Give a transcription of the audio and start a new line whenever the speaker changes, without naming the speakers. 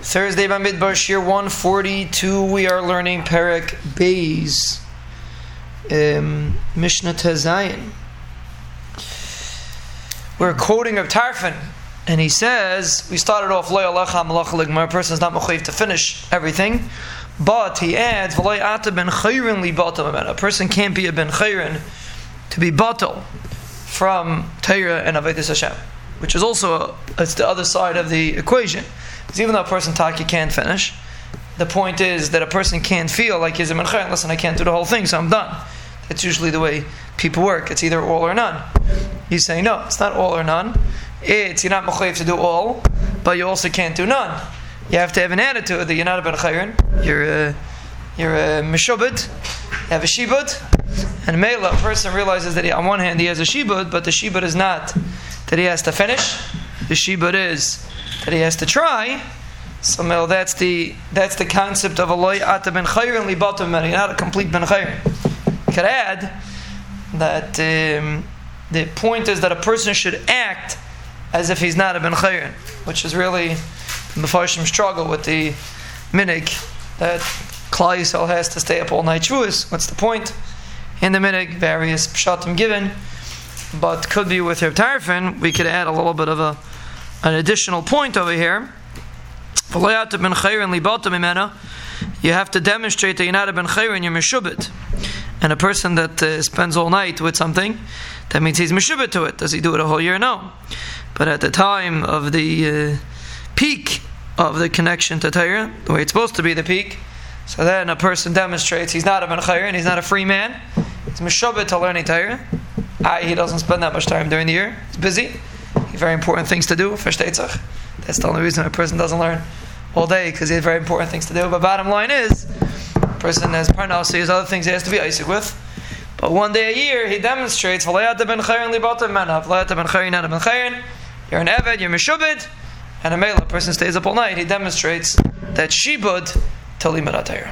Thursday by Midbar Shir 142, we are learning Perek Beis, um, Mishnah Tezayin. We're quoting of Tarfin, and he says, we started off, Lo Yalecha Malach a person is not mechayiv to finish everything, but he adds, V'loi ata ben chayrin li a person can't be a ben chayrin to be batal from Torah and Avedis Hashem, which is also, a, it's the other side of the equation. Because even though a person talk, taki can't finish, the point is that a person can't feel like he's a menchayin. Listen, I can't do the whole thing, so I'm done. That's usually the way people work. It's either all or none. He's saying no, it's not all or none. It's you're not mechayiv to do all, but you also can't do none. You have to have an attitude that you're not a ben chayrin. You're a you're a meshubed. You have a shibud, and mela a person realizes that he, on one hand he has a shibud, but the shibud is not that he has to finish. The shibud is that he has to try. So Mel, that's the that's the concept of a loy ata ben chayrin libatim You're not a complete ben chayrin. Could add that um, the point is that a person should act as if he's not a ben chayrin, which is really the Farshim struggle with the minig that Klal Yisrael has to stay up all night Shavuos. What's the point? In the minig, various pshatim given, but could be with Reb Tarfin, we could add a little bit of a an additional point over here. You have to demonstrate that you're not a ben chayrin, you're meshubit. And a person that uh, spends all night with something, that means he's meshubit to it. Does he do it a whole year? No. But at the time of the uh, peak of the connection to Torah, the way it's supposed to be the peak, so then a person demonstrates he's not a ben chayrin, he's not a free man. He's meshubit to learning Torah. He doesn't spend that much time during the year. He's busy very important things to do for Shteitzach. That's the only reason a person doesn't learn all day because he has very important things to do. But bottom line is, a person has parnas, so he has other things he has to be osek with. But one day a year, he demonstrates, You're an Eved, you're Meshubid, and a male, a person stays up all night, he demonstrates that Shibud till Limadat